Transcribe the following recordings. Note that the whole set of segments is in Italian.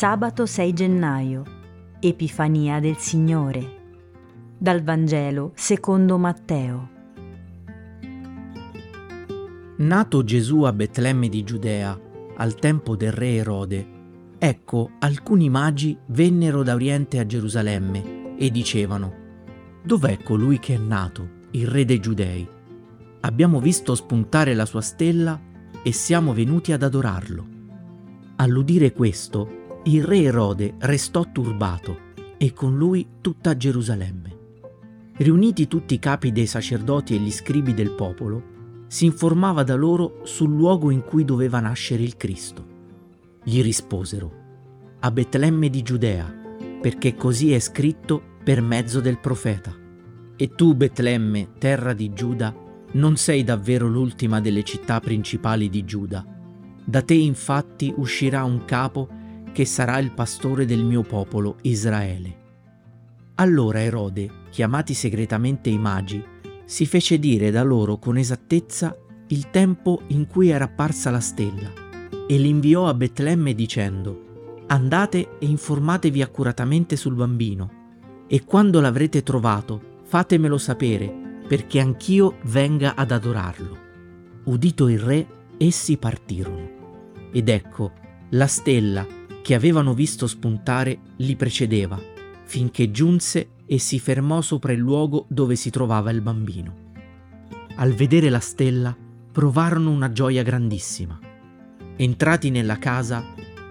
Sabato 6 gennaio, Epifania del Signore. Dal Vangelo secondo Matteo. Nato Gesù a Betlemme di Giudea, al tempo del re Erode, ecco alcuni magi vennero da Oriente a Gerusalemme e dicevano, Dov'è colui che è nato, il re dei Giudei? Abbiamo visto spuntare la sua stella e siamo venuti ad adorarlo. All'udire questo, il re Erode restò turbato e con lui tutta Gerusalemme. Riuniti tutti i capi dei sacerdoti e gli scribi del popolo, si informava da loro sul luogo in cui doveva nascere il Cristo. Gli risposero, a Betlemme di Giudea, perché così è scritto per mezzo del profeta. E tu, Betlemme, terra di Giuda, non sei davvero l'ultima delle città principali di Giuda. Da te infatti uscirà un capo che sarà il pastore del mio popolo Israele. Allora Erode, chiamati segretamente i magi, si fece dire da loro con esattezza il tempo in cui era apparsa la stella e li inviò a Betlemme dicendo Andate e informatevi accuratamente sul bambino e quando l'avrete trovato fatemelo sapere perché anch'io venga ad adorarlo. Udito il re, essi partirono. Ed ecco, la stella che avevano visto spuntare li precedeva, finché giunse e si fermò sopra il luogo dove si trovava il bambino. Al vedere la stella, provarono una gioia grandissima. Entrati nella casa,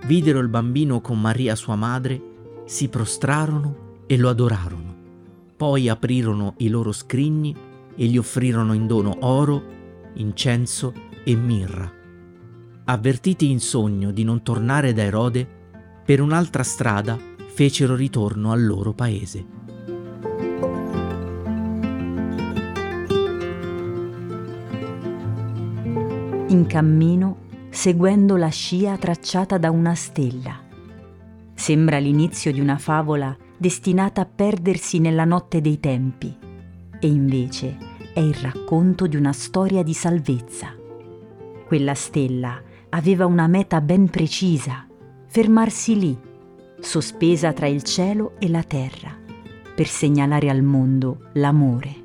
videro il bambino con Maria sua madre, si prostrarono e lo adorarono. Poi aprirono i loro scrigni e gli offrirono in dono oro, incenso e mirra. Avvertiti in sogno di non tornare da Erode, per un'altra strada fecero ritorno al loro paese. In cammino, seguendo la scia tracciata da una stella. Sembra l'inizio di una favola destinata a perdersi nella notte dei tempi, e invece è il racconto di una storia di salvezza. Quella stella aveva una meta ben precisa, fermarsi lì, sospesa tra il cielo e la terra, per segnalare al mondo l'amore.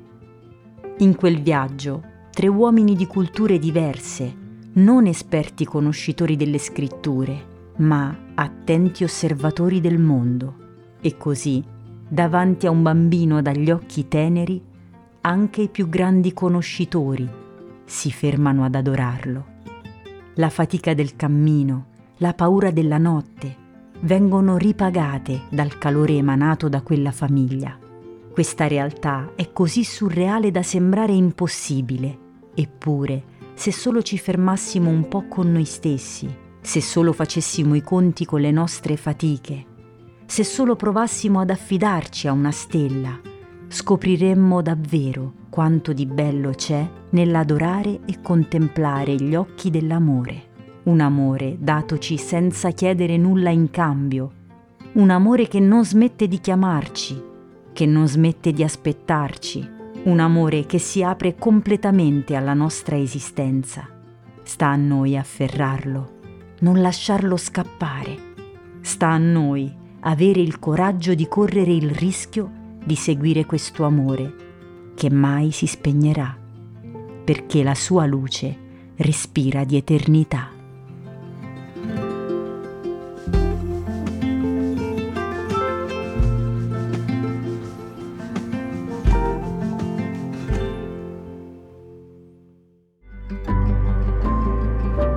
In quel viaggio, tre uomini di culture diverse, non esperti conoscitori delle scritture, ma attenti osservatori del mondo. E così, davanti a un bambino dagli occhi teneri, anche i più grandi conoscitori si fermano ad adorarlo. La fatica del cammino, la paura della notte vengono ripagate dal calore emanato da quella famiglia. Questa realtà è così surreale da sembrare impossibile, eppure, se solo ci fermassimo un po' con noi stessi, se solo facessimo i conti con le nostre fatiche, se solo provassimo ad affidarci a una stella, scopriremmo davvero quanto di bello c'è nell'adorare e contemplare gli occhi dell'amore. Un amore datoci senza chiedere nulla in cambio. Un amore che non smette di chiamarci, che non smette di aspettarci. Un amore che si apre completamente alla nostra esistenza. Sta a noi afferrarlo, non lasciarlo scappare. Sta a noi avere il coraggio di correre il rischio di seguire questo amore che mai si spegnerà, perché la sua luce respira di eternità.